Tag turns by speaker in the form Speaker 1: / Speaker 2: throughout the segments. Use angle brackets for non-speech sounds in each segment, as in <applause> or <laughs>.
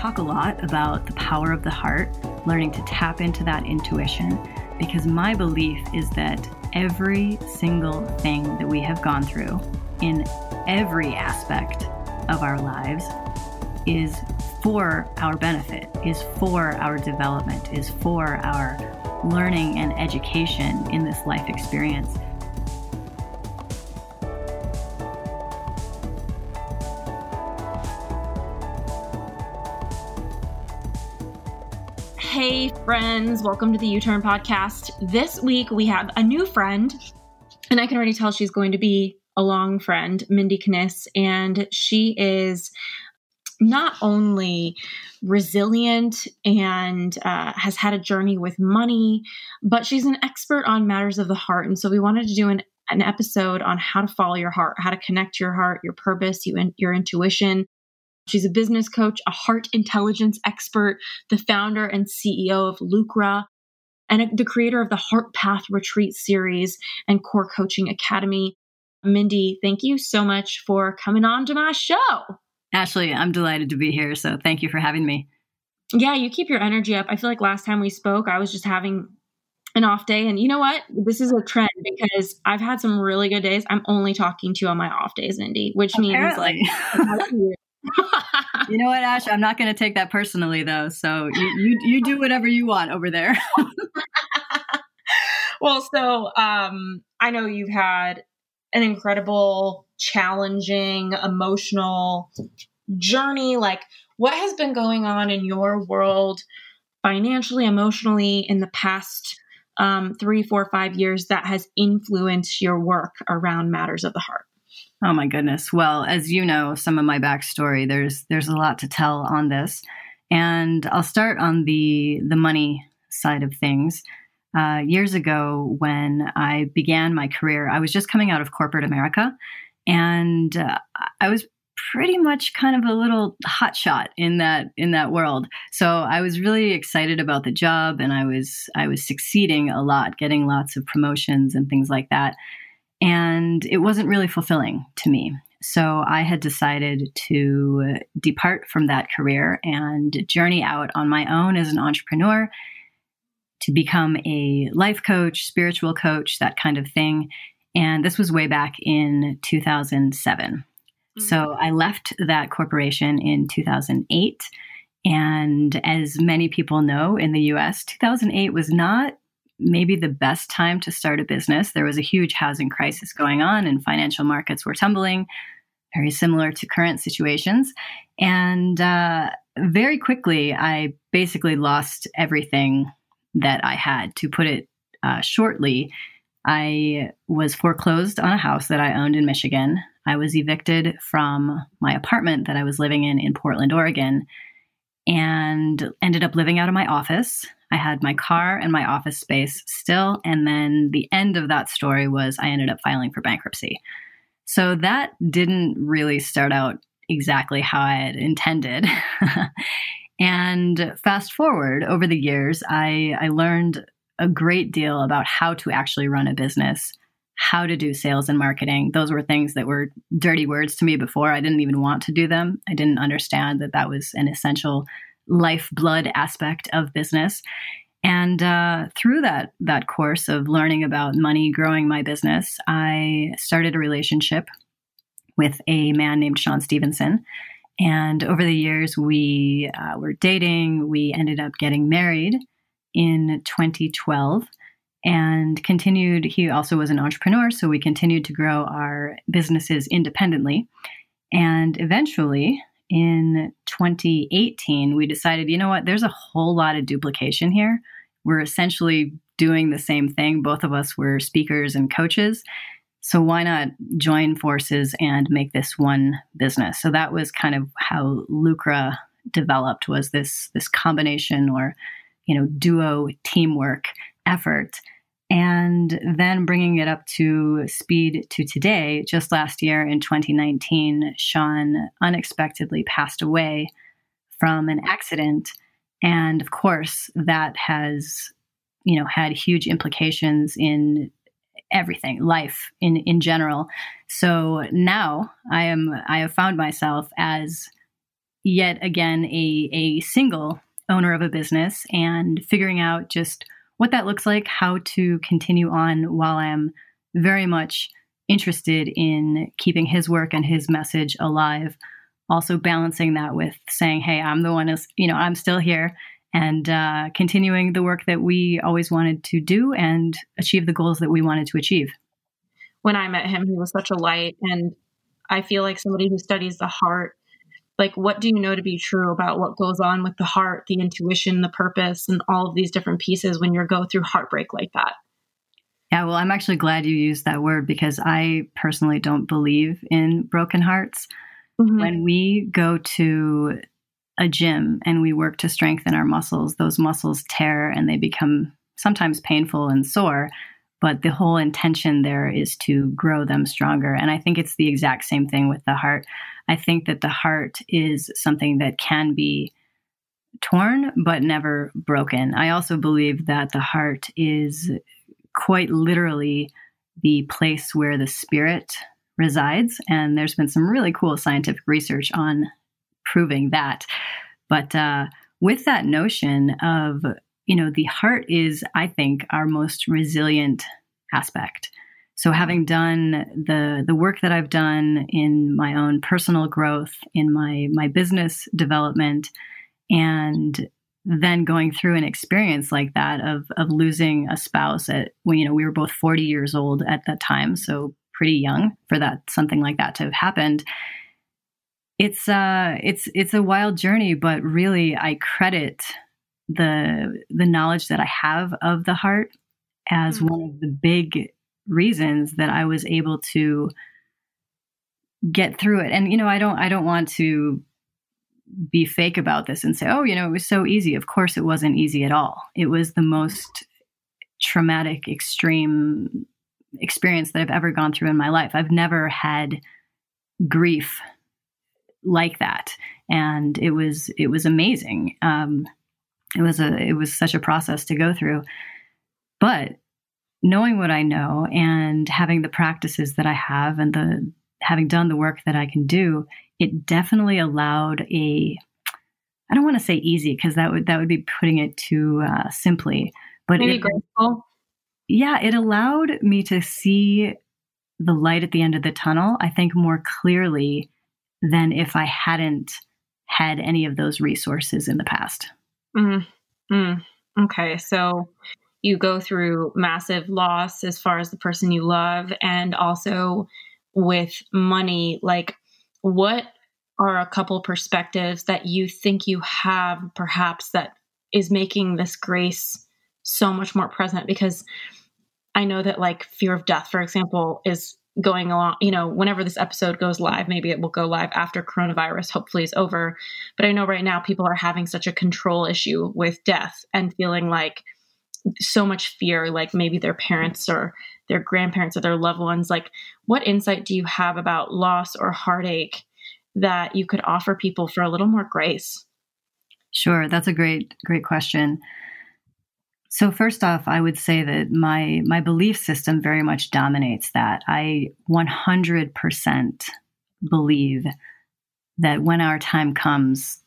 Speaker 1: Talk a lot about the power of the heart, learning to tap into that intuition, because my belief is that every single thing that we have gone through in every aspect of our lives is for our benefit, is for our development, is for our learning and education in this life experience.
Speaker 2: Hey, friends, welcome to the U Turn podcast. This week we have a new friend, and I can already tell she's going to be a long friend, Mindie Kniss, and she is not only resilient and uh, has had a journey with money, but she's an expert on matters of the heart. And so we wanted to do an, an episode on how to follow your heart, how to connect your heart, your purpose, you, your intuition, She's a business coach, a heart intelligence expert, the founder and CEO of Lucra, and the creator of the Heart Path Retreat series and Core Coaching Academy. Mindie, thank you so much for coming on to my show.
Speaker 1: Ashley, I'm delighted to be here. So thank you for having me.
Speaker 2: Yeah, you keep your energy up. I feel like last time we spoke, I was just having an off day. And you know what? This is a trend because I've had some really good days. I'm only talking to you on my off days, Mindie, which Apparently. means like
Speaker 1: you know what, Ash? I'm not going to take that personally, though. So you, you, you do whatever you want over there. <laughs>
Speaker 2: well, so um, I know you've had an incredible, challenging, emotional journey. Like, what has been going on in your world, financially, emotionally, in the past um, three, four, five years that has influenced your work around matters of the heart?
Speaker 1: Oh my goodness. Well, as you know, some of my backstory, there's there's a lot to tell on this. And I'll start on the the money side of things. Uh, years ago, when I began my career, I was just coming out of corporate America, and uh, I was pretty much kind of a little hotshot in that in that world. So I was really excited about the job, and I was I was succeeding a lot, getting lots of promotions and things like that and it wasn't really fulfilling to me. So I had decided to depart from that career and journey out on my own as an entrepreneur to become a life coach, spiritual coach, that kind of thing. And this was way back in 2007. Mm-hmm. So I left that corporation in 2008. And as many people know in the US, 2008 was not maybe the best time to start a business. There was a huge housing crisis going on, and financial markets were tumbling, very similar to current situations. And uh, very quickly, I basically lost everything that I had. To put it uh, shortly, I was foreclosed on a house that I owned in Michigan. I was evicted from my apartment that I was living in in Portland, Oregon, and ended up living out of my office I had my car and my office space still. And then the end of that story was I ended up filing for bankruptcy. So that didn't really start out exactly how I had intended. <laughs> and fast forward over the years, I, I learned a great deal about how to actually run a business, how to do sales and marketing. Those were things that were dirty words to me before. I didn't even want to do them. I didn't understand that that was an essential lifeblood aspect of business. And uh, through that that course of learning about money, growing my business, I started a relationship with a man named Sean Stephenson. And over the years, we uh, were dating. We ended up getting married in 2012 and continued. He also was an entrepreneur, so we continued to grow our businesses independently. And eventually, in 2018, we decided, you know what, there's a whole lot of duplication here. We're essentially doing the same thing. Both of us were speakers and coaches. So why not join forces and make this one business? So that was kind of how Lucra developed was this this combination or you know duo teamwork effort and then bringing it up to speed to today just last year in 2019 sean unexpectedly passed away from an accident. And of course that has you know had huge implications in everything life in in general. So now i am i have found myself as yet again a a single owner of a business and figuring out just what that looks like, how to continue on while I'm very much interested in keeping his work and his message alive. Also balancing that with saying, "Hey, I'm the one who's you know I'm still here," and uh, continuing the work that we always wanted to do and achieve the goals that we wanted to achieve.
Speaker 3: When I met him, he was such a light, and I feel like somebody who studies the heart like what do you know to be true about what goes on with the heart the intuition the purpose and all of these different pieces when you go through heartbreak like that?
Speaker 1: Yeah well i'm actually glad you used that word because i personally don't believe in broken hearts. Mm-hmm. when we go to a gym and we work to strengthen our muscles those muscles tear and they become sometimes painful and sore but the whole intention there is to grow them stronger. And I think it's the exact same thing with the heart. I think that the heart is something that can be torn but never broken. I also believe that the heart is quite literally the place where the spirit resides. And there's been some really cool scientific research on proving that. But uh, with that notion of you know, the heart is, I think, our most resilient aspect. So having done the the work that I've done in my own personal growth, in my my business development, and then going through an experience like that of of losing a spouse at when you know we were both 40 years old at that time, so pretty young for that something like that to have happened. It's uh it's it's a wild journey, but really I credit the the knowledge that I have of the heart as mm-hmm. one of the big reasons that I was able to get through it. And you know, I don't I don't want to be fake about this and say, "Oh, you know, it was so easy." Of course it wasn't easy at all. It was the most traumatic extreme experience that I've ever gone through in my life. I've never had grief like that and it was it was amazing um, it was a it was such a process to go through but knowing what i know and having the practices that i have and the having done the work that i can do it definitely allowed a i don't want to say easy because that would that would be putting it too uh, simply but
Speaker 3: Maybe
Speaker 1: it,
Speaker 3: grateful.
Speaker 1: yeah it allowed me to see the light at the end of the tunnel i think more clearly than if i hadn't had any of those resources in the past
Speaker 3: Mm, mm. Okay, so you go through massive loss as far as the person you love, and also with money. Like, what are a couple perspectives that you think you have, perhaps, that is making this grace so much more present? Because I know that, like, fear of death, for example, is going along, you know, whenever this episode goes live, maybe it will go live after coronavirus hopefully is over. But I know right now people are having such a control issue with death and feeling like so much fear, like maybe their parents or their grandparents or their loved ones. Like, what insight do you have about loss or heartache that you could offer people for a little more grace?
Speaker 1: Sure, that's a great, great question. So first off, I would say that my my belief system very much dominates that. I 100% believe that when our time comes,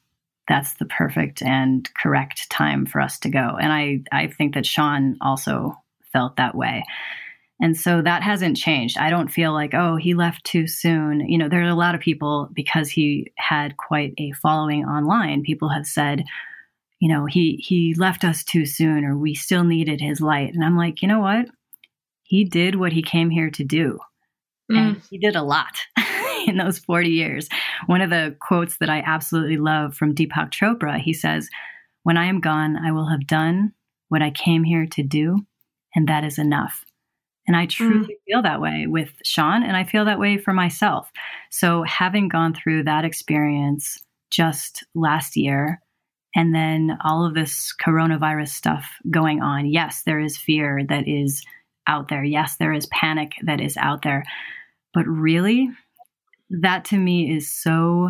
Speaker 1: that's the perfect and correct time for us to go. And I I think that Sean also felt that way. And so that hasn't changed. I don't feel like, oh, he left too soon. You know, there are a lot of people because he had quite a following online. People have said, you know, he he left us too soon or we still needed his light. And I'm like, you know what? He did what he came here to do. Mm. And he did a lot <laughs> in those 40 years. One of the quotes that I absolutely love from Deepak Chopra, he says, "When I am gone, I will have done what I came here to do, and that is enough." And I truly mm. feel that way with Sean, and I feel that way for myself. So, having gone through that experience just last year, and then all of this coronavirus stuff going on, yes, there is fear that is out there. Yes, there is panic that is out there. But really, that to me is so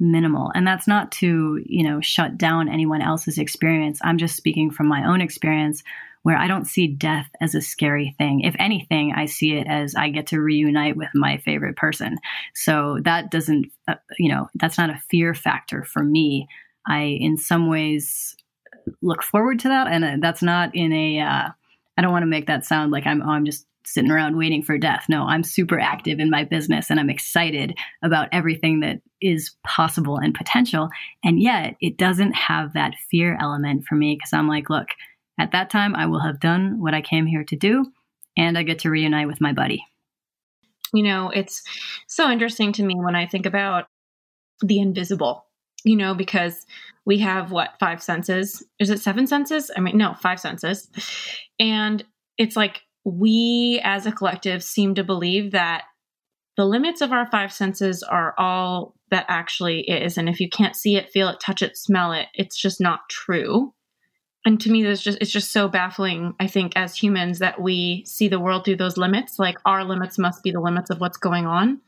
Speaker 1: minimal. And that's not to, you know, shut down anyone else's experience. I'm just speaking from my own experience where I don't see death as a scary thing. If anything, I see it as I get to reunite with my favorite person. So that doesn't, uh, you know, that's not a fear factor for me. I, in some ways, look forward to that. And uh, that's not in a, uh, I don't want to make that sound like I'm, oh, I'm just sitting around waiting for death. No, I'm super active in my business and I'm excited about everything that is possible and potential. And yet it doesn't have that fear element for me because I'm like, look, at that time, I will have done what I came here to do, and I get to reunite with my buddy.
Speaker 3: You know, it's so interesting to me when I think about the invisible, you know, because we have what, five senses? Is it seven senses? I mean, no, five senses. And it's like we as a collective seem to believe that the limits of our five senses are all that actually is. And if you can't see it, feel it, touch it, smell it, it's just not true and to me there's just it's just so baffling i think as humans that we see the world through those limits like our limits must be the limits of what's going on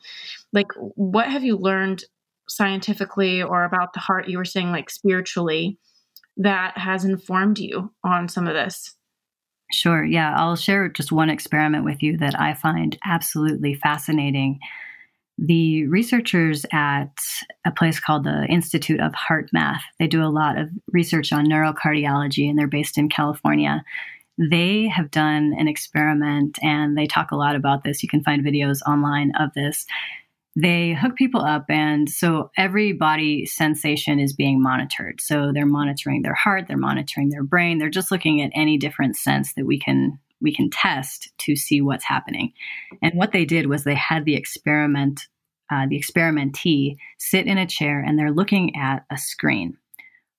Speaker 3: like what have you learned scientifically or about the heart you were saying like spiritually that has informed you on some of this
Speaker 1: sure yeah i'll share just one experiment with you that i find absolutely fascinating the researchers at a place called the Institute of HeartMath, they do a lot of research on neurocardiology and they're based in California. They have done an experiment and they talk a lot about this. You can find videos online of this. They hook people up, and so every body sensation is being monitored. So they're monitoring their heart, they're monitoring their brain, they're just looking at any different sense that we can we can test to see what's happening. And what they did was they had the experiment, uh, the experimentee sit in a chair and they're looking at a screen.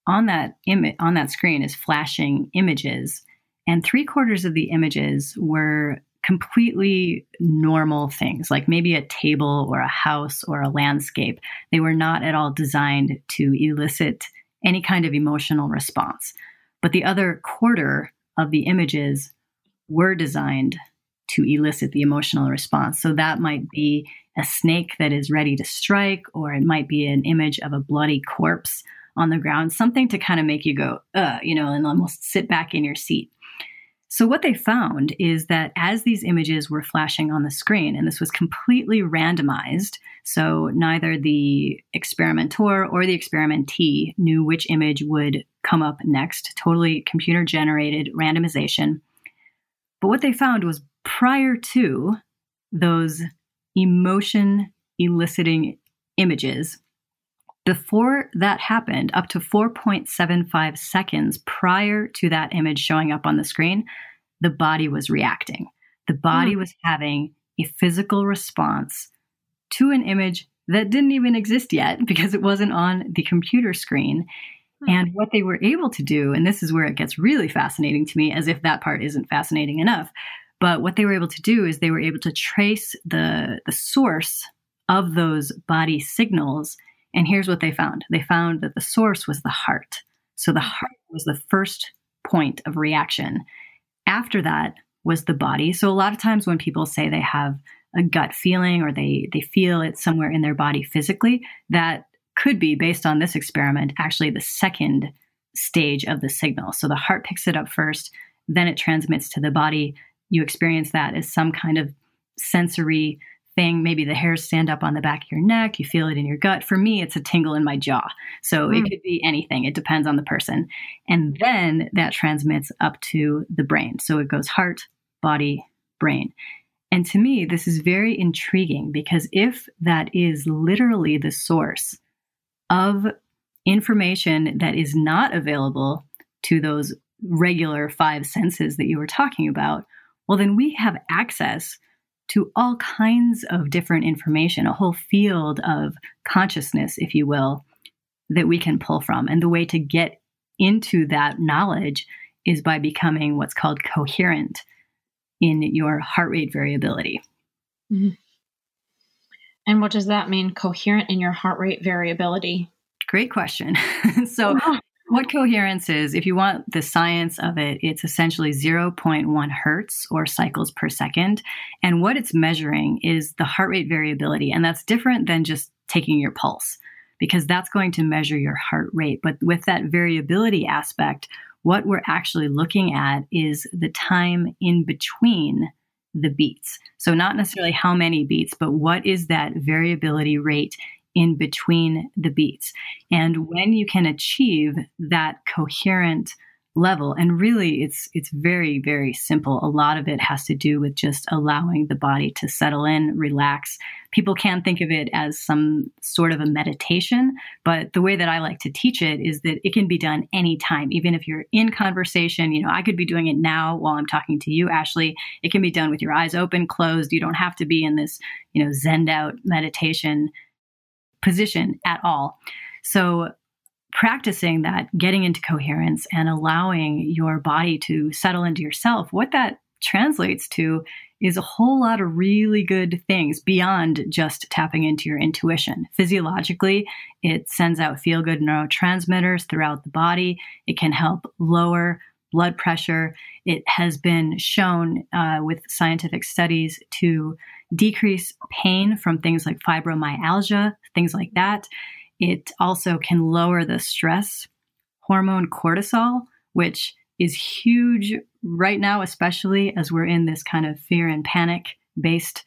Speaker 1: On that Im- on that screen is flashing images, and three quarters of the images were completely normal things, like maybe a table or a house or a landscape. They were not at all designed to elicit any kind of emotional response. But the other quarter of the images were designed to elicit the emotional response. So that might be a snake that is ready to strike, or it might be an image of a bloody corpse on the ground, something to kind of make you go, you know, and almost sit back in your seat. So, what they found is that as these images were flashing on the screen, and this was completely randomized, so neither the experimenter or the experimentee knew which image would come up next, totally computer generated randomization. But what they found was prior to those emotion eliciting images, before that happened, up to 4.75 seconds prior to that image showing up on the screen, the body was reacting. The body mm. was having a physical response to an image that didn't even exist yet <laughs> because it wasn't on the computer screen. Hmm. And what they were able to do, and this is where it gets really fascinating to me, as if that part isn't fascinating enough. But what they were able to do is they were able to trace the, the source of those body signals. And here's what they found they found that the source was the heart. So the mm-hmm. heart was the first point of reaction. After that was the body. So a lot of times when people say they have a gut feeling or they they feel it somewhere in their body physically, that could be, based on this experiment, actually the second stage of the signal. So the heart picks it up first, then it transmits to the body. You experience that as some kind of sensory thing. Maybe the hairs stand up on the back of your neck, you feel it in your gut. For me, it's a tingle in my jaw. So mm. it hmm. could be anything, it depends on the person. And then that transmits up to the brain. So it goes heart, body, brain. And to me, this is very intriguing because if that is literally the source of information that is not available to those regular five senses that you were talking about, well, then we have access to all kinds of different information, a whole field of consciousness, if you will, that we can pull from. And the way to get into that knowledge is by becoming what's called coherent in your heart rate variability. Mm-hmm.
Speaker 3: And what does that mean, coherent in your heart rate variability?
Speaker 1: Great question. <laughs> so, oh, what coherence is, if you want the science of it, it's essentially 0.1 hertz or cycles per second. And what it's measuring is the heart rate variability. And that's different than just taking your pulse because that's going to measure your heart rate. But with that variability aspect, what we're actually looking at is the time in between the beats. So, not necessarily how many beats, but what is that variability rate in between the beats? And when you can achieve that coherent level and really it's it's very very simple. A lot of it has to do with just allowing the body to settle in relax. People can think of it as some sort of a meditation but the way that i like to teach it is that it can be done anytime. Even if you're in conversation you know i could be doing it now while i'm talking to you ashley. It can be done with your eyes open closed. You don't have to be in this you know zened out meditation position at all so practicing that, getting into coherence and allowing your body to settle into yourself, what that translates to is a whole lot of really good things beyond just tapping into your intuition. Physiologically, it sends out feel good neurotransmitters throughout the body. It can help lower blood pressure. It has been shown uh, with scientific studies to decrease pain from things like fibromyalgia, things like that. It also can lower the stress hormone cortisol, which is huge right now, especially as we're in this kind of fear and panic based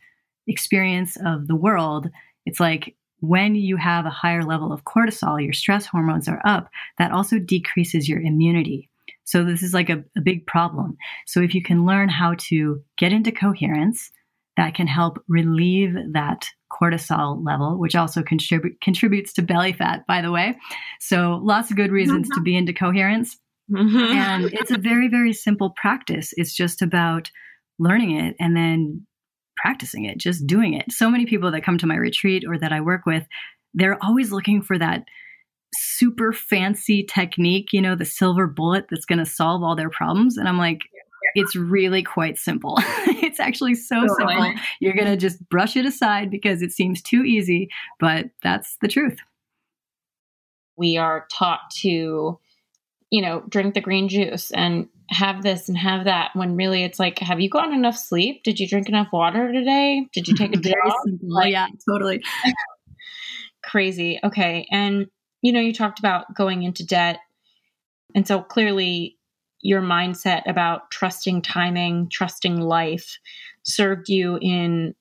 Speaker 1: experience of the world. It's like when you have a higher level of cortisol, your stress hormones are up, that also decreases your immunity. So, this is like a, a big problem. So, if you can learn how to get into coherence, that can help relieve that cortisol level, which also contrib- contributes to belly fat, by the way. So, lots of good reasons to be into coherence. Mm-hmm. And it's a very, very simple practice. It's just about learning it and then practicing it, just doing it. So many people that come to my retreat or that I work with, they're always looking for that super fancy technique, you know, the silver bullet that's going to solve all their problems. And I'm like, it's really quite simple. <laughs> it's actually so simple. You're going to just brush it aside because it seems too easy, but that's the truth.
Speaker 3: We are taught to, you know, drink the green juice and have this and have that when really it's like, have you gotten enough sleep? Did you drink enough water today? Did you take a <laughs>
Speaker 1: Very Like, yeah, totally. <laughs>
Speaker 3: crazy. Okay. And, you know, you talked about going into debt. And so clearly your mindset about trusting timing, trusting life served you in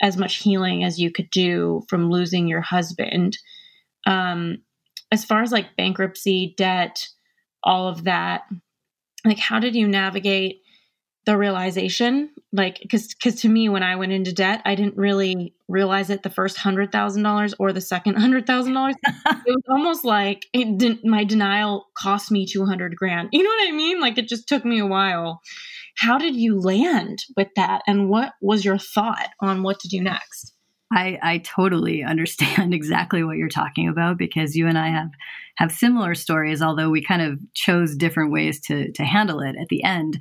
Speaker 3: as much healing as you could do from losing your husband. Um, as far as like bankruptcy, debt, all of that, like how did you navigate the realization like because because to me when i went into debt i didn't really realize it the first hundred thousand dollars or the second hundred thousand dollars <laughs> it was almost like it didn't my denial cost me 200 grand. You know what i mean? Like it just took me a while. How did you land with that? And what was your thought on what to do next
Speaker 1: I, I totally <laughs> understand exactly what you're talking about because you and I have have similar stories, although we kind of chose different ways to to handle it at the end.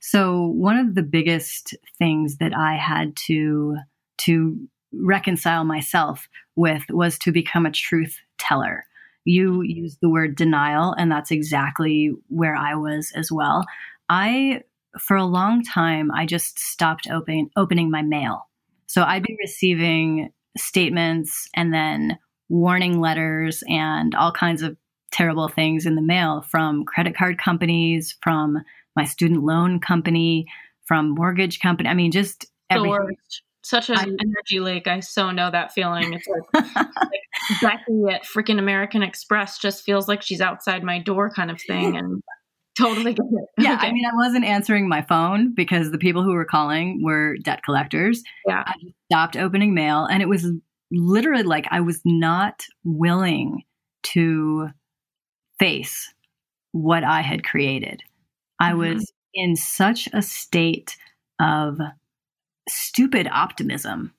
Speaker 1: So one of the biggest things that I had to to reconcile myself with was to become a truth teller. You used the word denial, and that's exactly where I was as well. I, for a long time, I just stopped opening opening my mail. So I'd be receiving statements and then warning letters and all kinds of terrible things in the mail from credit card companies, from my student loan company, from mortgage company. I mean, just everything.
Speaker 3: Such an I, energy leak. I so know that feeling. It's like, <laughs> like Becky at freaking American Express just feels like she's outside my door kind of thing. And totally get it. <laughs>
Speaker 1: Yeah,
Speaker 3: okay.
Speaker 1: I mean, I wasn't answering my phone because the people who were calling were debt collectors.
Speaker 3: Yeah.
Speaker 1: I stopped opening mail, and it was literally like I was not willing to face what I had created. I
Speaker 3: Mhm.
Speaker 1: was in such a state of stupid optimism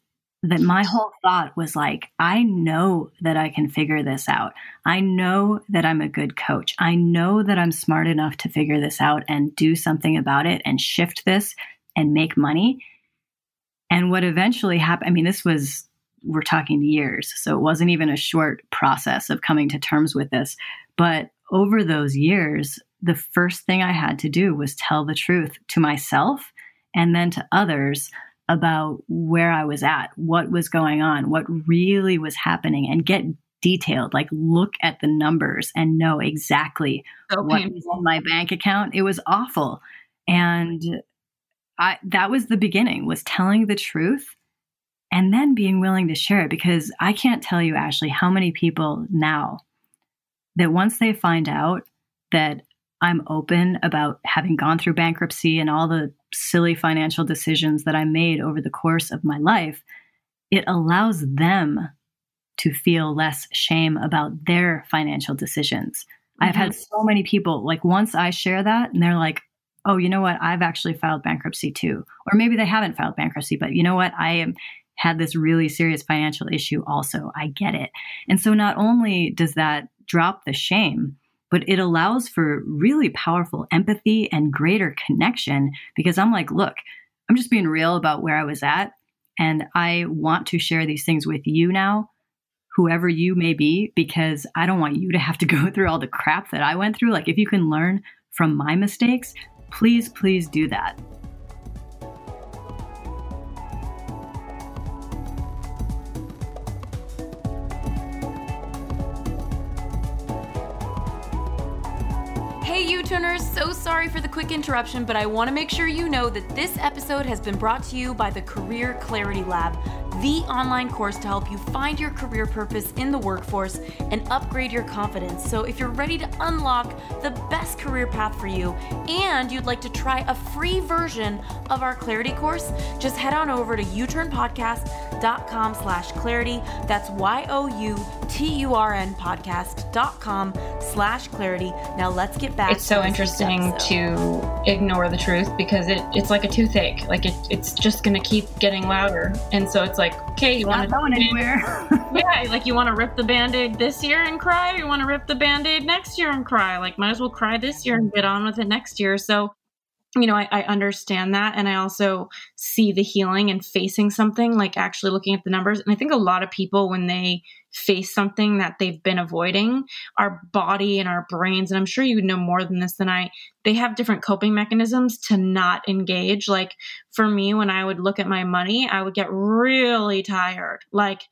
Speaker 1: that my whole thought was like, I know that I can figure this out. I know that I'm a good coach. I know that I'm smart enough to figure this out and do something about it and shift this and make money. And what eventually happened, I mean, this was, we're talking years. So it wasn't even a short process of coming to terms with this. But over those years, the first thing I had to do was tell the truth to myself and then to others about where I was at, what was going on, what really was happening, and get detailed. Like, look at the numbers and know exactly
Speaker 3: so
Speaker 1: what
Speaker 3: painful.
Speaker 1: was in my bank account. It was awful. And I that was the beginning was telling the truth and then being willing to share it because I can't tell you Ashley how many people now that once they find out that I'm open about having gone through bankruptcy and all the silly financial decisions that I made over the course of my life, it allows them to feel less shame about their financial decisions. I've had mm-hmm. so many people, like, once I share that, and they're like, oh, you know what? I've actually filed bankruptcy too. Or maybe they haven't filed bankruptcy, but you know what? I am had this really serious financial issue also. I get it. And so not only does that drop the shame, but it allows for really powerful empathy and greater connection because I'm like, look, I'm just being real about where I was at. And I want to share these things with you now, whoever you may be, because I don't want you to have to <laughs> go through all the crap that I went through. Like, if you can learn from my mistakes, please, please do that.
Speaker 2: So sorry for the quick interruption, but I want to make sure you know that this episode has been brought to you by the Career Clarity Lab, the online course to help you find your career purpose in the workforce and upgrade your confidence. So, if you're ready to unlock the best career path for you and you'd like to try a free version of our Clarity course, just head on over to uturnpodcast.com slash clarity. That's Y-O-U-T-U-R-N podcast.com slash clarity. Now let's get back
Speaker 3: it's so interesting to ignore the truth because it, it's like a toothache. Like it, it's just going to keep getting louder. And so it's like, okay, you want to
Speaker 1: going anywhere. <laughs>
Speaker 3: yeah, like you want to rip the band-aid this year and cry, or you want to rip the band-aid next year and cry. Like might as well cry this year and get on with it next year. So you know, I, I understand that. And I also see the healing and facing something, like actually looking at the numbers. And I think a lot of people, when they face something that they've been avoiding, our body and our brains, and I'm sure you know more than this than I, they have different coping mechanisms to not engage. Like for me, when I would look at my money, I would get really tired. Like,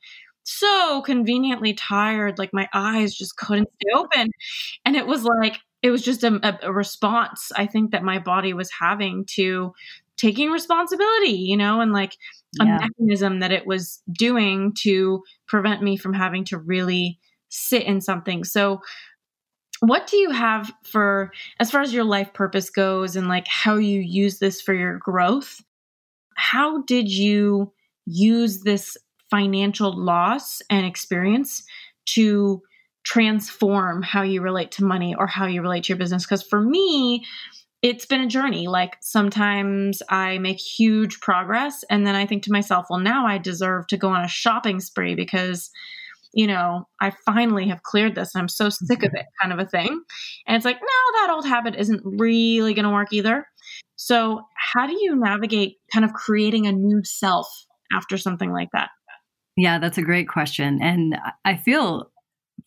Speaker 3: so conveniently tired, like my eyes just couldn't stay open. And it was like, it was just a, a, response i think that my body was having to taking responsibility you know and like a
Speaker 1: Yeah.
Speaker 3: mechanism that it was doing to prevent me from having to really sit in something so what do you have for as far as your life purpose goes and like how you use this for your growth how did you use this financial loss and experience to transform how you relate to money or how you relate to your business. Because for me, it's been a journey. Like sometimes I make huge progress and then I think to myself, well, now I deserve to go on a shopping spree because, you know, I finally have cleared this and I'm so sick of mm-hmm. it, kind of a thing. And it's like, no, that old habit isn't really going to work either. So, how do you navigate kind of creating a new self after something like that?
Speaker 1: Yeah, that's a great question. And I feel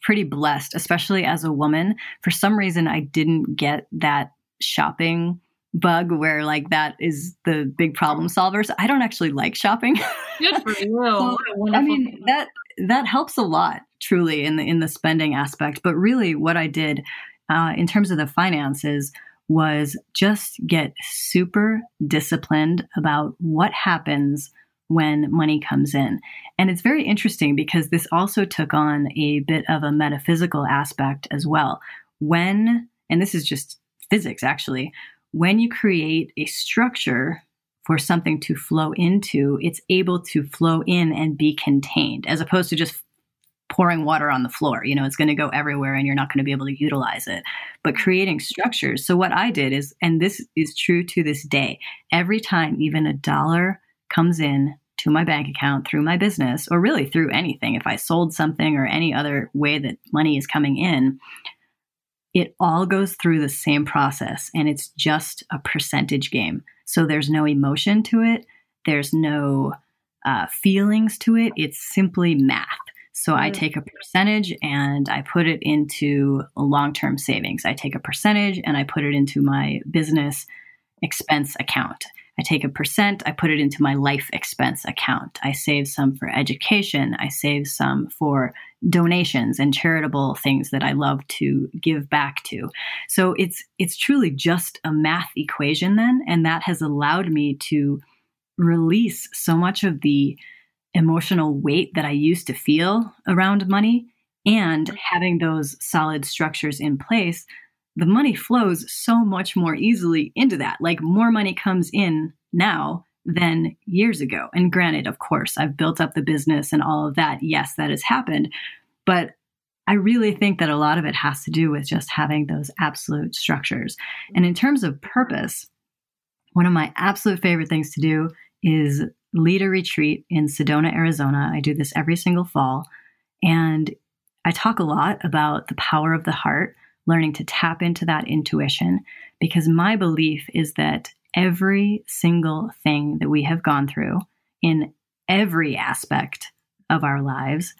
Speaker 1: pretty blessed, especially as a woman. For some reason, I didn't get that shopping bug where like that is the big problem solvers. I don't actually like shopping. <laughs>
Speaker 3: Good for you.
Speaker 1: So, I mean that that helps a lot truly in the in the spending aspect. But really, what I did uh, in terms of the finances was just get super disciplined about what happens when money comes in. And it's very interesting because this also took on a bit of a metaphysical aspect as well. When, and this is just physics actually. When you create a structure for something to flow into, it's able to flow in and be contained as opposed to just pouring water on the floor. You know, it's going to go everywhere and you're not going to be able to utilize it. But creating structures. So, what I did is, and this is true to this day, every time even a dollar comes in to my bank account through my business, or really through anything, if I sold something or any other way that money is coming in, it all goes through the same process and it's just a percentage game. So there's no emotion to it, there's no uh, feelings to it. It's simply math. So I take a percentage and I put it into long term savings. I take a percentage and I put it into my business expense account. I take a percent, I put it into my life expense account. I save some for education. I save some for donations and charitable things that I love to give back to. So it's it's truly just a math equation then and that has allowed me to release so much of the emotional weight that I used to feel around money and mm-hmm. having those solid structures in place, the money flows so much more easily into that. Like more money comes in now than years ago. And granted, of course, I've built up the business and all of that. Yes, that has happened. But I really think that a lot of it has to do with just having those absolute structures. And in terms of purpose, one of my absolute favorite things to do is lead a retreat in Sedona, Arizona. I do this every single fall. And I talk a lot about the power of the heart, learning to tap into that intuition, because my belief is that every single thing that we have gone through in every aspect of our lives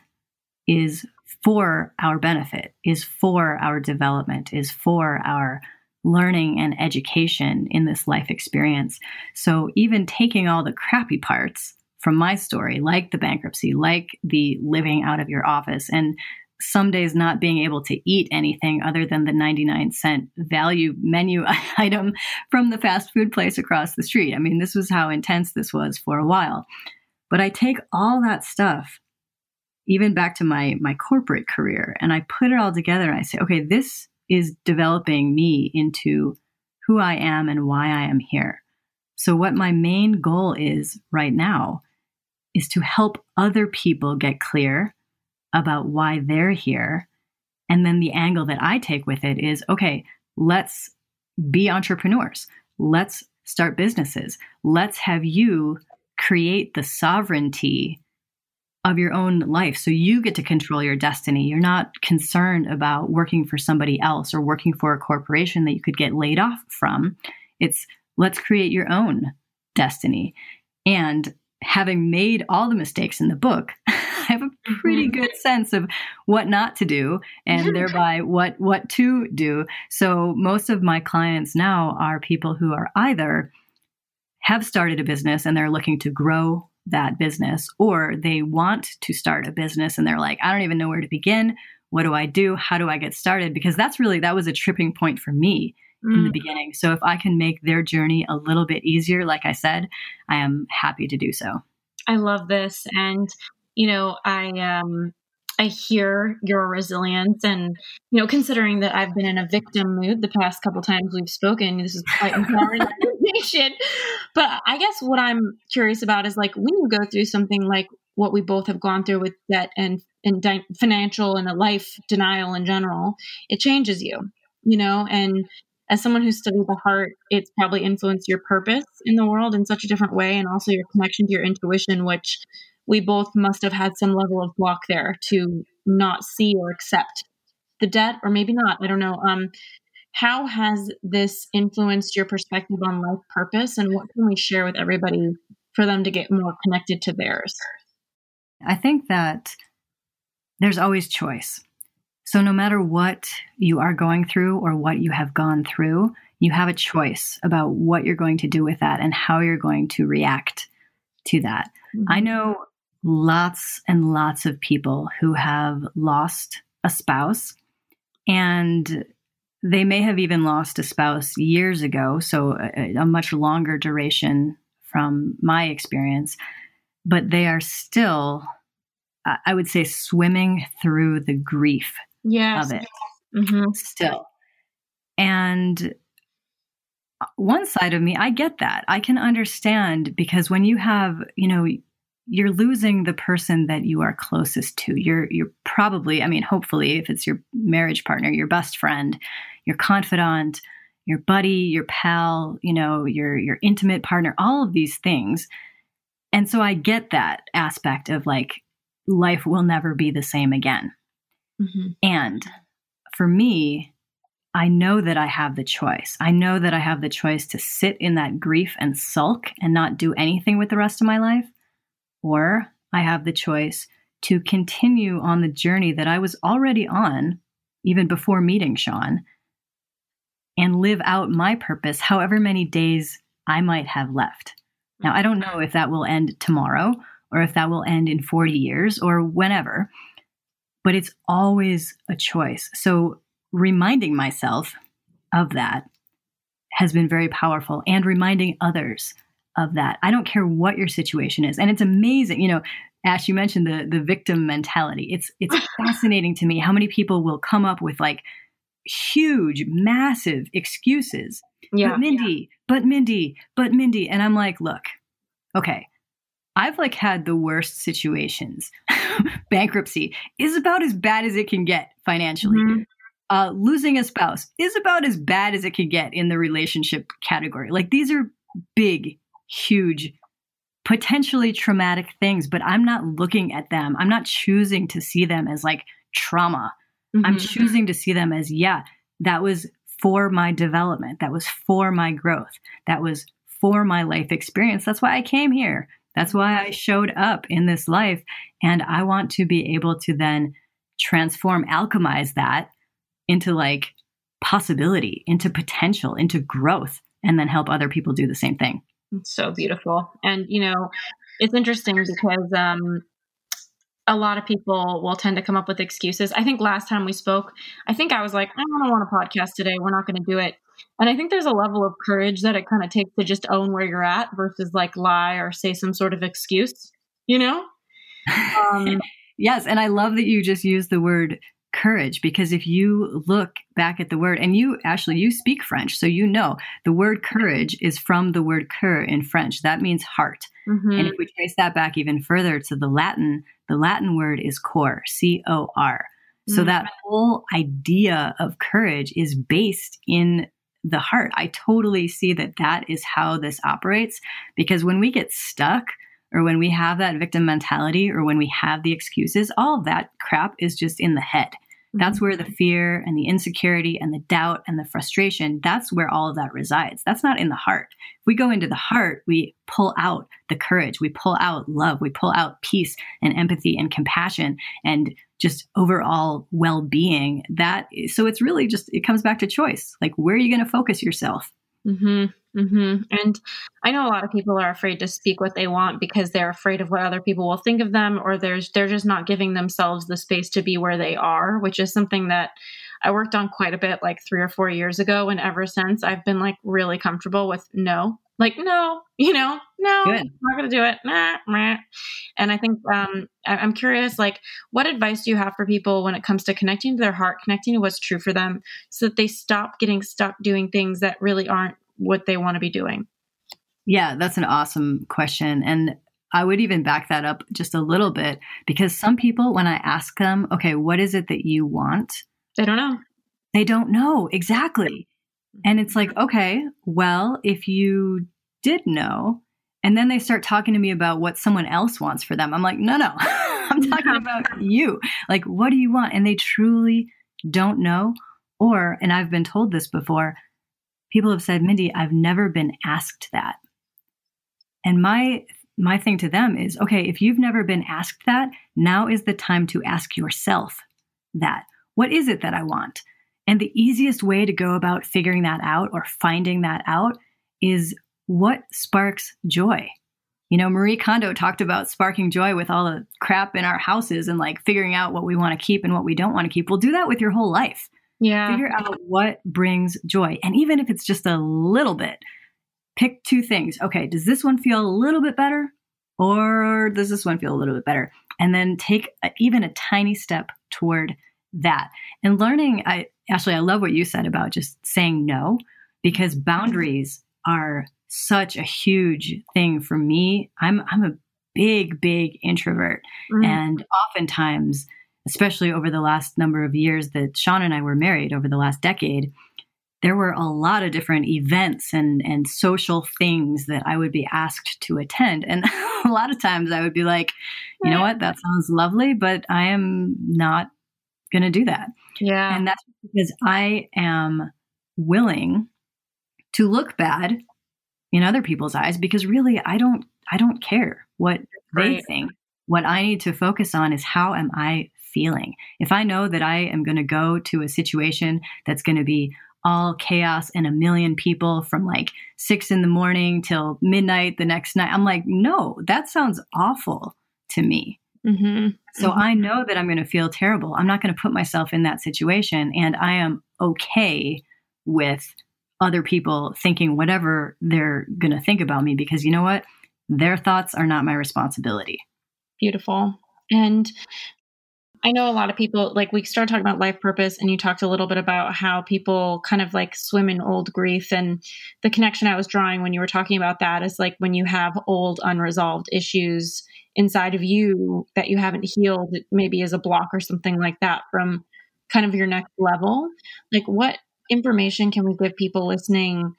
Speaker 1: is for our benefit, is for our development, is for our learning and education in this life experience. So even taking all the crappy parts from my story, like the bankruptcy, like the living out of your office, and some days not being able to eat anything other than the 99 cent value menu <laughs> item from the fast food place across the street. I mean, this was how intense this was for a while. But I take all that stuff even back to my my corporate career and I put it all together and I say, okay, this is developing me into who I am and why I am here. So, what my main goal is right now is to help other people get clear about why they're here. And then the angle that I take with it is okay, let's be entrepreneurs. Let's start businesses. Let's have you create the sovereignty of your own life. So you get to control your destiny. You're not concerned about working for somebody else or working for a corporation that you could get laid off from. It's let's create your own destiny. And having made all the mistakes in the book, <laughs> <laughs> I have a pretty mm-hmm. good sense of what not to do and <laughs> thereby what what to do. So most of my clients now are people who are either have started a business and they're looking to grow that business or they want to start a business and they're like i don't even know where to begin what do i do how do i get started because that's really that was a tripping point for me in the mm. beginning so if i can make their journey a little bit easier like i said i am happy to do so
Speaker 3: i love this and you know i um I hear your resilience and you know considering that I've been in a victim mood the past couple times we've spoken this is quite <laughs> empowering information. But I guess what I'm curious about is like when you go through something like what we both have gone through with debt and and di- financial and a life denial in general, it changes you, you know, and as someone who studied the heart, it's probably influenced your purpose in the world in such a different way and also your connection to your intuition, which we both must have had some level of block there to not see or accept the debt or maybe not i don't know um how has this influenced your perspective on life purpose and what can we share with everybody for them to get more connected to theirs?
Speaker 1: I think that there's always choice. So, no matter what you are going through or what you have gone through, you have a choice about what you're going to do with that and how you're going to react to that. Mm-hmm. I know lots and lots of people who have lost a spouse and they may have even lost a spouse years ago, so a, a much longer duration from my experience, but they are still, I would say, swimming through the grief yes. of it
Speaker 3: mm-hmm.
Speaker 1: still. And one side of me, I get that. I can understand because when you have, you know, you're losing the person that you are closest to. You're you're probably, I mean, hopefully if it's your marriage partner, your best friend, your confidant, your buddy, your pal, you know, your your intimate partner, all of these things. And so I get that aspect of like life will never be the same again. Mm-hmm. And for me, I know that I have the choice. I know that I have the choice to sit in that grief and sulk and not do anything with the rest of my life. Or I have the choice to continue on the journey that I was already on, even before meeting Sean, and live out my purpose however many days I might have left. Now, I don't know if that will end tomorrow or if that will end in 40 years or whenever, but it's always a choice. So, reminding myself of that has been very powerful and reminding others of that. I don't care what your situation is. And it's amazing, you know, Ash, you mentioned the the victim mentality. It's it's <laughs> fascinating to me how many people will come up with like huge, massive excuses. Yeah. But Mindie, yeah. but Mindie, but Mindie. And I'm like, look, okay, I've like had the worst situations. <laughs> Bankruptcy is about as bad as it can get financially. Mm-hmm. Uh, losing a spouse is about as bad as it can get in the relationship category. Like these are big, huge, potentially traumatic things, but I'm not looking at them. I'm not choosing to see them as like trauma. Mm-hmm. I'm choosing to see them as, yeah, that was for my development. That was for my growth. That was for my life experience. That's why I came here. That's why I showed up in this life. And I want to be able to then transform, alchemize that into like possibility, into potential, into growth, and then help other people do the same thing.
Speaker 3: So beautiful. And, you know, it's interesting because um, a lot of people will tend to come up with excuses. I think last time we spoke, I think I was like, I don't want a podcast today. We're not going to do it. And I think there's a level of courage that it kind of takes to just own where you're at versus like lie or say some sort of excuse, you know? <laughs>
Speaker 1: Um, yes. And I love that you just used the word courage because if you look back at the word and you actually you speak french so you know the word courage is from the word cœur in french that means heart mm-hmm. and if we trace that back even further to the latin the latin word is cor c-o-r so mm-hmm. that whole idea of courage is based in the heart i totally see that that is how this operates because when we get stuck or when we have that victim mentality or when we have the excuses, all that crap is just in the head. That's where the fear and the insecurity and the doubt and the frustration, that's where all of that resides. That's not in the heart. If we go into the heart, we pull out the courage, we pull out love, we pull out peace and empathy and compassion and just overall well-being. That so it's really just it comes back to choice. Like where are you going to focus yourself?
Speaker 3: Mm-hmm. Mm-hmm. And I know a lot of people are afraid to speak what they want because they're afraid of what other people will think of them, or there's they're just not giving themselves the space to be where they are, which is something that I worked on quite a bit like three or four years ago. And ever since, I've been like really comfortable with no, like no, you know, no, Good. I'm not gonna do it. Nah, nah. And I think um, I- I'm curious, like, what advice do you have for people when it comes to connecting to their heart, connecting to what's true for them, so that they stop getting stuck doing things that really aren't what they want to be doing?
Speaker 1: Yeah, that's an awesome question. And I would even back that up just a little bit because some people, when I ask them, okay, what is it that you want?
Speaker 3: They don't know.
Speaker 1: They don't know exactly. And it's like, okay, well, if you did know, and then they start talking to me about what someone else wants for them, I'm like, no, no, <laughs> I'm talking about you. Like, what do you want? And they truly don't know. Or, and I've been told this before, people have said, Mindie, I've never been asked that. And my my thing to them is, okay, if you've never been asked that, now is the time to ask yourself that. What is it that I want? And the easiest way to go about figuring that out or finding that out is what sparks joy. You know, Marie Kondo talked about sparking joy with all the crap in our houses and like figuring out what we want to keep and what we don't want to keep. We'll do that with your whole life.
Speaker 3: Yeah.
Speaker 1: Figure out what brings joy. And even if it's just a little bit, pick two things. Okay, does this one feel a little bit better? Or does this one feel a little bit better? And then take a, even a tiny step toward that. And learning, I Ashley, I love what you said about just saying no, because boundaries are such a huge thing for me. I'm I'm a big big introvert mm. and oftentimes especially over the last number of years that Sean and I were married over the last decade there were a lot of different events and and social things that I would be asked to attend and <laughs> a lot of times I would be like you know what that sounds lovely but I am not going to do that.
Speaker 3: Yeah.
Speaker 1: And that's because I am willing to look bad in other people's eyes because really I don't I don't care what right. they think. What I need to focus on is how am I feeling? If I know that I am going to go to a situation that's going to be all chaos and a million people from like six in the morning till midnight the next night, I'm like, no, that sounds awful to me. Mm-hmm. So mm-hmm. I know that I'm going to feel terrible. I'm not going to put myself in that situation. And I am okay with other people thinking whatever they're going to think about me because you know what? Their thoughts are not my responsibility.
Speaker 3: Beautiful. And I know a lot of people, like we started talking about life purpose, and you talked a little bit about how people kind of like swim in old grief. And the connection I was drawing when you were talking about that is like when you have old unresolved issues inside of you that you haven't healed, maybe as a block or something like that from kind of your next level. Like, what information can we give people listening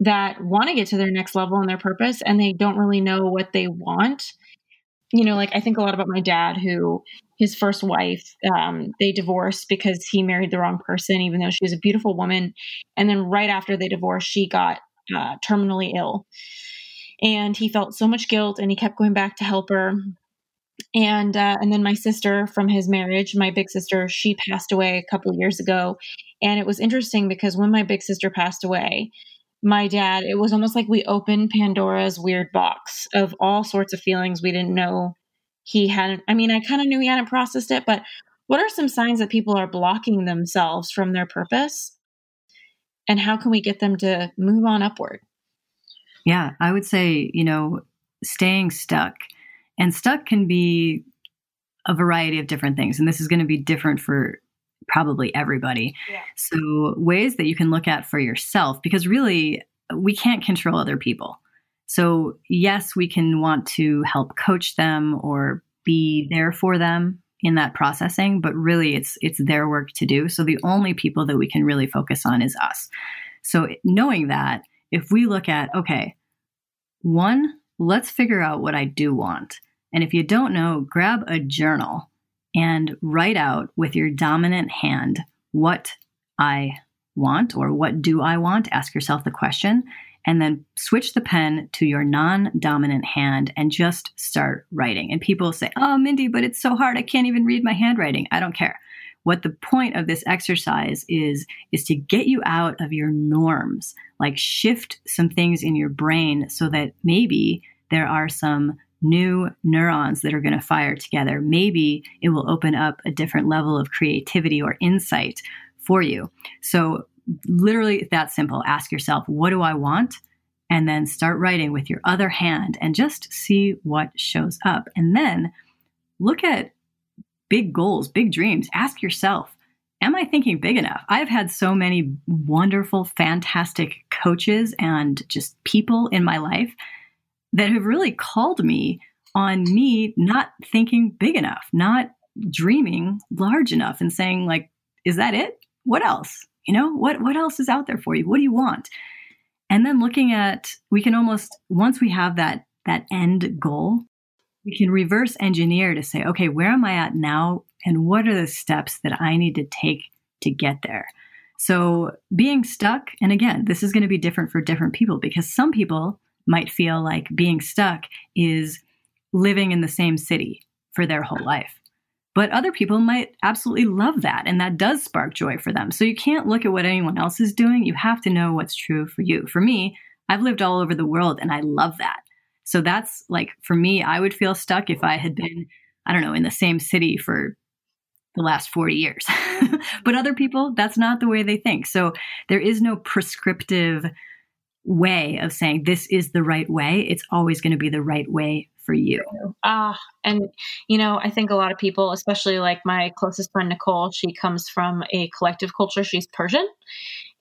Speaker 3: that want to get to their next level and their purpose and they don't really know what they want? You know, like I think a lot about my dad, who his first wife, um, they divorced because he married the wrong person, even though she was a beautiful woman. And then right after they divorced, she got uh, terminally ill. And he felt so much guilt and he kept going back to help her. And uh, and then my sister from his marriage my big sister she passed away a couple years ago. And it was interesting because when my big sister passed away my dad it was almost like we opened pandora's weird box of all sorts of feelings we didn't know he hadn't i mean i kind of knew he hadn't processed it but what are some signs that people are blocking themselves from their purpose and how can we get them to move on upward
Speaker 1: yeah, I would say, you know, staying stuck. And stuck can be a variety of different things. And this is going to be different for probably everybody. Yeah. So, ways that you can look at for yourself, because really, we can't control other people. So, yes, we can want to help coach them or be there for them in that processing, but really it's it's their work to do. So the only people that we can really focus on is us. So knowing that if we look at, okay, one, let's figure out what I do want. And if you don't know, grab a journal and write out with your dominant hand what I want or what do I want. Ask yourself the question and then switch the pen to your non dominant hand and just start writing. And people say, Oh, Mindie, but it's so hard. I can't even read my handwriting. I don't care. What the point of this exercise is, is to get you out of your norms, like shift some things in your brain so that maybe there are some new neurons that are going to fire together. Maybe it will open up a different level of creativity or insight for you. So, literally, that simple. Ask yourself, what do I want? And then start writing with your other hand and just see what shows up. And then look at big goals, big dreams, ask yourself, am I thinking big enough? I've had so many wonderful, fantastic coaches and just people in my life that have really called me on me not thinking big enough, not dreaming large enough and saying like, is that it? What else? You know, what what else is out there for you? What do you want? And then looking at we can almost once we have that that end goal, we can reverse engineer to say, okay, where am I at now? And what are the steps that I need to take to get there? So being stuck, and again, this is going to be different for different people because some people might feel like being stuck is living in the same city for their whole life. But other people might absolutely love that, and that does spark joy for them. So you can't look at what anyone else is doing. You have to know what's true for you. For me, I've lived all over the world, and I love that. So that's like for me, I would feel stuck if I had been, I don't know, in the same city for the last 40 years. <laughs> but other people, that's not the way they think. So there is no prescriptive way of saying this is the right way. It's always going to be the right way for you.
Speaker 3: Ah, uh, and you know, I think a lot of people, especially like my closest friend Nicole, she comes from a collective culture. She's Persian.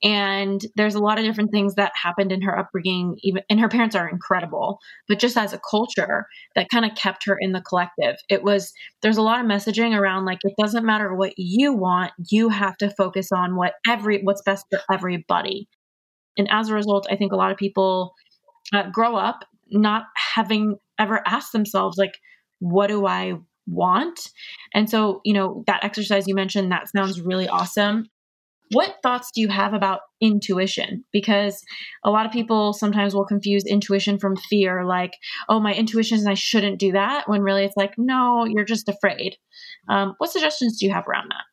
Speaker 3: And there's a lot of different things that happened in her upbringing, even and her parents are incredible, but just as a culture that kind of kept her in the collective. It was there's a lot of messaging around like it doesn't matter what you want, you have to focus on what every what's best for everybody. And as a result, I think a lot of people uh, grow up not having ever asked themselves like what do I want? And so, you know, that exercise you mentioned, that sounds really awesome. What thoughts do you have about intuition? Because a lot of people sometimes will confuse intuition from fear, like, oh, my intuition is I shouldn't do that, when really it's like, no, you're just afraid. Um, what suggestions do you have around that?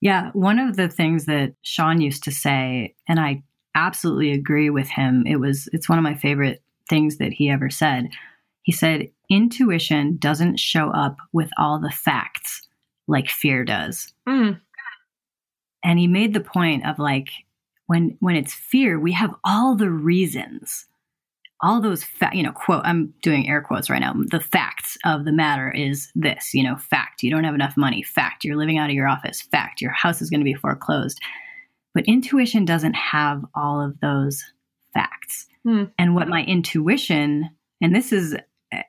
Speaker 1: Yeah, one of the things that Sean used to say, and I absolutely agree with him, it was it's one of my favorite things that he ever said. He said, intuition doesn't show up with all the facts like fear does. Mm. And he made the point of like, when when it's fear, we have all the reasons, all those fa- you know quote. I'm doing air quotes right now. The facts of the matter is this, you know, fact. You don't have enough money. Fact. You're living out of your office. Fact. Your house is going to be foreclosed. But intuition doesn't have all of those facts. Mm. And what my intuition, and this is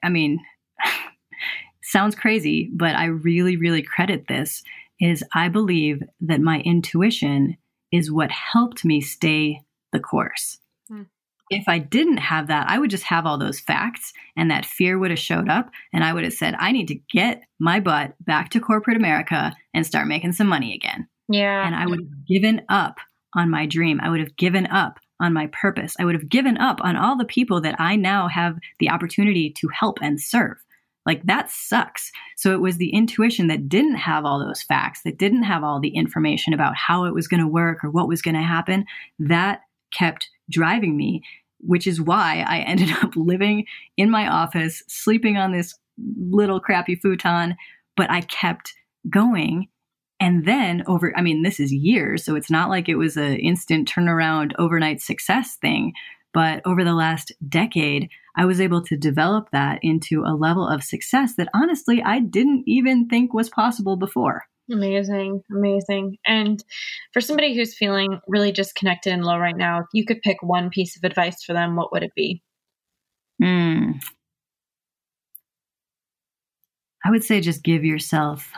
Speaker 1: I mean, <laughs> sounds crazy, but I really, really credit this is I believe that my intuition is what helped me stay the course. Hmm. If I didn't have that, I would just have all those facts and that fear would have showed up and I would have said, I need to get my butt back to corporate America and start making some money again.
Speaker 3: Yeah.
Speaker 1: And I would have given up on my dream. I would have given up on my purpose. I would have given up on all the people that I now have the opportunity to help and serve. Like that sucks. So it was the intuition that didn't have all those facts, that didn't have all the information about how it was going to work or what was going to happen, that kept driving me, which is why I <laughs> ended up living in my office, sleeping on this little crappy futon, but I kept going and then over, I mean, this is years, so it's not like it was an instant turnaround overnight success thing. But over the last decade, I was able to develop that into a level of success that honestly I didn't even think was possible before.
Speaker 3: Amazing, amazing. And for somebody who's feeling really disconnected and low right now, if you could pick one piece of advice for them, what would it be?
Speaker 1: Hmm. I would say just give yourself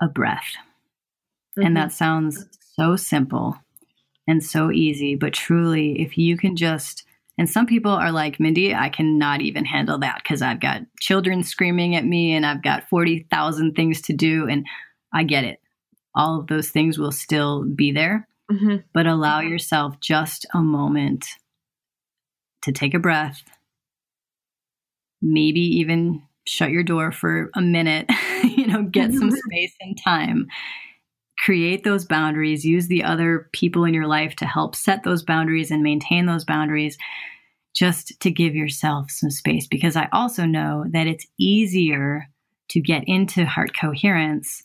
Speaker 1: a breath. Mm-hmm. And that sounds so simple and so easy, but truly, if you can just, and some people are like, Mindie, I cannot even handle that because I've got children screaming at me and I've got 40,000 things to do. And I get it. All of those things will still be there, mm-hmm. but allow yourself just a moment to take a breath, maybe even shut your door for a minute, <laughs> you know, get some mm-hmm. space and time. Create those boundaries, use the other people in your life to help set those boundaries and maintain those boundaries just to give yourself some space because I also know that it's easier to get into heart coherence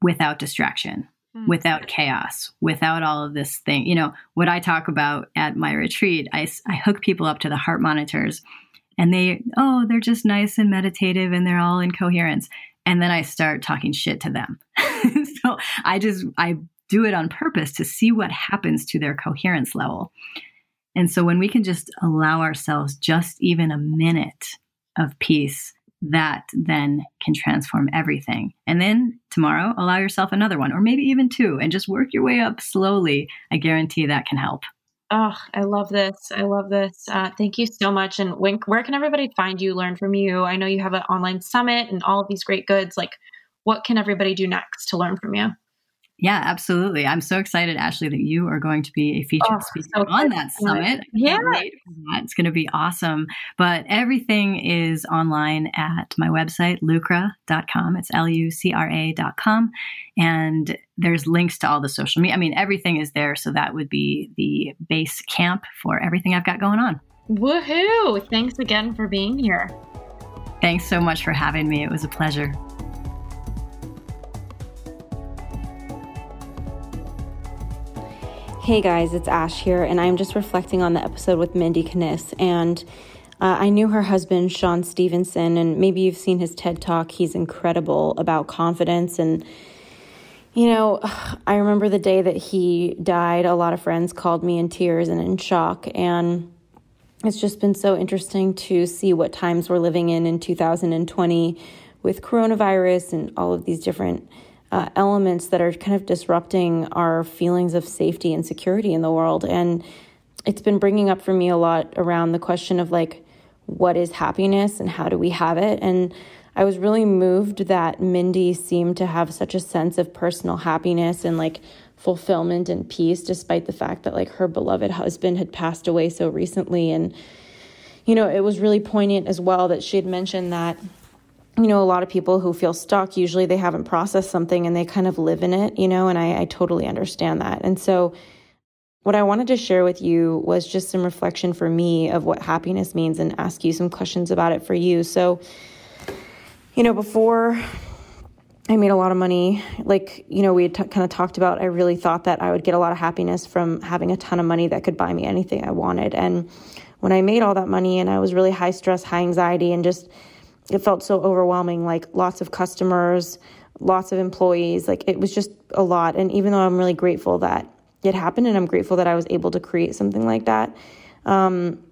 Speaker 1: without distraction, mm. without chaos, without all of this thing. You know, what I talk about at my retreat, I, I hook people up to the heart monitors and they oh they're just nice and meditative and they're all in coherence and then i start talking shit to them <laughs> so i just i do it on purpose to see what happens to their coherence level and so when we can just allow ourselves just even a minute of peace that then can transform everything. And then tomorrow, allow yourself another one, or maybe even two, and just work your way up slowly. I guarantee that can help.
Speaker 3: Oh, I love this. I love this. Uh, thank you so much. And Wink, where can everybody find you, learn from you? I know you have an online summit and all of these great goods. Like, what can everybody do next to learn from you?
Speaker 1: Yeah, absolutely. I'm so excited, Ashley, that you are going to be a featured oh, speaker so on that summit.
Speaker 3: Yeah.
Speaker 1: It's going to be awesome. But everything is online at my website, lucra.com. It's L U C R A.com. And there's links to all the social media. I mean, everything is there. So that would be the base camp for everything I've got going on.
Speaker 3: Woohoo! Thanks again for being here.
Speaker 1: Thanks so much for having me. It was a pleasure.
Speaker 4: Hey guys, it's Ash here, and I'm just reflecting on the episode with Mindie Kniss. And uh, I knew her husband, Sean Stephenson, and maybe you've seen his TED Talk. He's incredible about confidence. And You know, I remember the day that he died, a lot of friends called me in tears and in shock. And it's just been so interesting to see what times we're living in in 2020 with coronavirus and all of these different uh, elements that are kind of disrupting our feelings of safety and security in the world. And it's been bringing up for me a lot around the question of like, what is happiness and how do we have it? And I was really moved that Mindie seemed to have such a sense of personal happiness and like fulfillment and peace, despite the fact that like her beloved husband had passed away so recently. And, you know, it was really poignant as well that she had mentioned that you know, a lot of people who feel stuck, usually they haven't processed something and they kind of live in it, you know, and I, I totally understand that. And so, what I wanted to share with you was just some reflection for me of what happiness means and ask you some questions about it for you. So, you know, before I made a lot of money, like, you know, we had t- kind of talked about, I really thought that I would get a lot of happiness from having a ton of money that could buy me anything I wanted. And when I made all that money and I was really high stress, high anxiety, and just it felt so overwhelming like lots of customers, lots of employees, like it was just a lot. And even though I'm really grateful that it happened and I'm grateful that I was able to create something like that, um,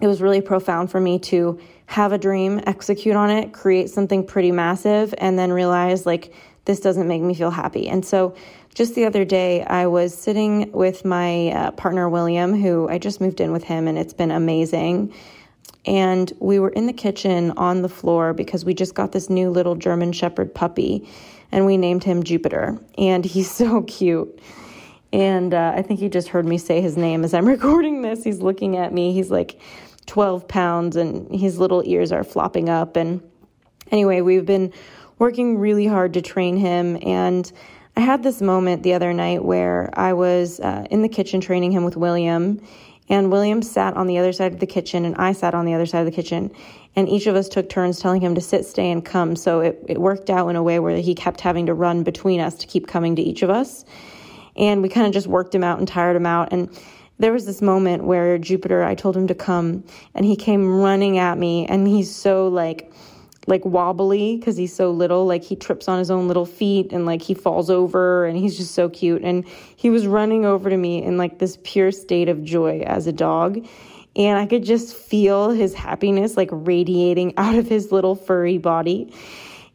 Speaker 4: it was really profound for me to have a dream, execute on it, create something pretty massive, and then realize like this doesn't make me feel happy. And so just the other day, I was sitting with my uh, partner, William, who I just moved in with him, and it's been amazing. And we were in the kitchen on the floor because we just got this new little German Shepherd puppy and we named him Jupiter. And he's <laughs> so cute. And uh, I think he just heard me say his name as I'm <laughs> recording this. He's looking at me. He's like 12 pounds and his little ears are flopping up. And anyway, we've been working really hard to train him. And I had this moment the other night where I was uh, in the kitchen training him with William and William sat on the other side of the kitchen, and I sat on the other side of the kitchen. And each of us took turns telling him to sit, stay, and come. So it, it worked out in a way where he kept having to run between us to keep coming to each of us. And we kind of just worked him out and tired him out. And there was this moment where Jupiter, I told him to come, and he came running at me, and he's so like, like wobbly because he's so little. Like he trips on his own little feet and like he falls over and he's just so cute. And he was running over to me in like this pure state of joy as a dog. And I could just feel his happiness like radiating <laughs> out of his little furry body.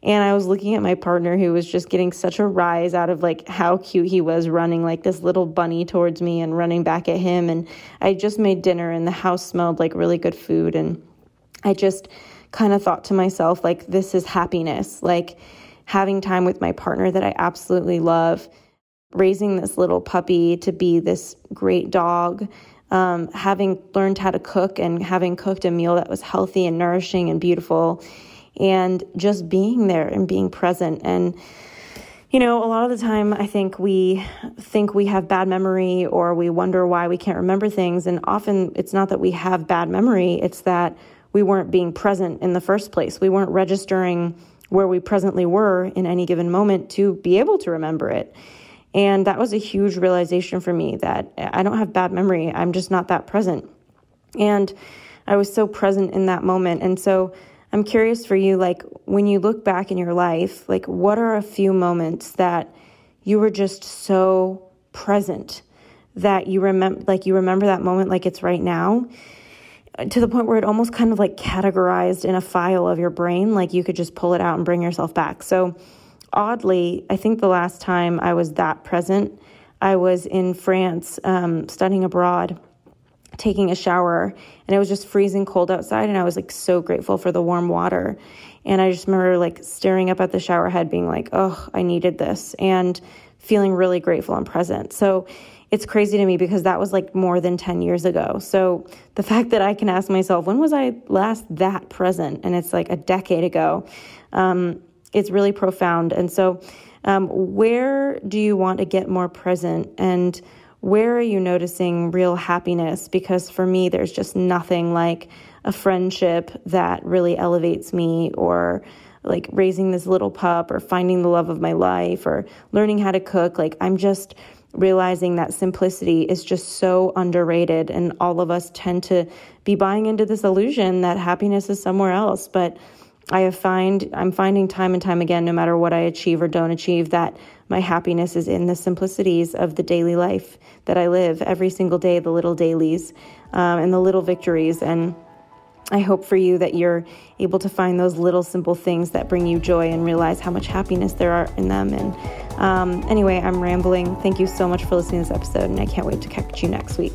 Speaker 4: And I was looking at my partner who was just getting such a rise out of like how cute he was running like this little bunny towards me and running back at him. And I just made dinner and the house smelled like really good food. And I just, kind of thought to myself, like, this is happiness. Like, having time with my partner that I absolutely love, raising this little puppy to be this great dog, um, having learned how to cook and having cooked a meal that was healthy and nourishing and beautiful, and just being there and being present. And, you know, a lot of the time I think we think we have bad memory or we wonder why we can't remember things. And often it's not that we have bad memory, it's that we weren't being present in the first place. We weren't registering where we presently were in any given moment to be able to remember it. And that was a huge realization for me that I don't have bad memory. I'm just not that present. And I was so present in that moment. And so I'm curious for you, like when you look back in your life, like what are a few moments that you were just so present that you remember, like you remember that moment like it's right now? To the point where it almost kind of like categorized in a file of your brain, like you could just pull it out and bring yourself back. So, oddly, I think the last time I was that present, I was in France um, studying abroad, taking a shower, and it was just freezing cold outside, and I was like so grateful for the warm water. And I just remember like staring up at the shower head, being like, oh, I needed this, and feeling really grateful and present. So, it's crazy to me because that was like more than 10 years ago. So the fact that I can ask myself, when was I last that present? And it's like a decade ago. Um, it's really profound. And so, um, where do you want to get more present? And where are you noticing real happiness? Because for me, there's just nothing like a friendship that really elevates me or like raising this little pup or finding the love of my life or learning how to cook. Like, I'm just realizing that simplicity is just so underrated and all of us tend to be buying into this illusion that happiness is somewhere else but I have find I'm finding time and time again, no matter what I achieve or don't achieve, that my happiness is in the simplicities of the daily life that I live every single day, the little dailies um, and the little victories. And I hope for you that you're able to find those little simple things that bring you joy and realize how much happiness there are in them. And um, anyway, I'm rambling. Thank you so much for listening to this episode, and I can't wait to catch you next week.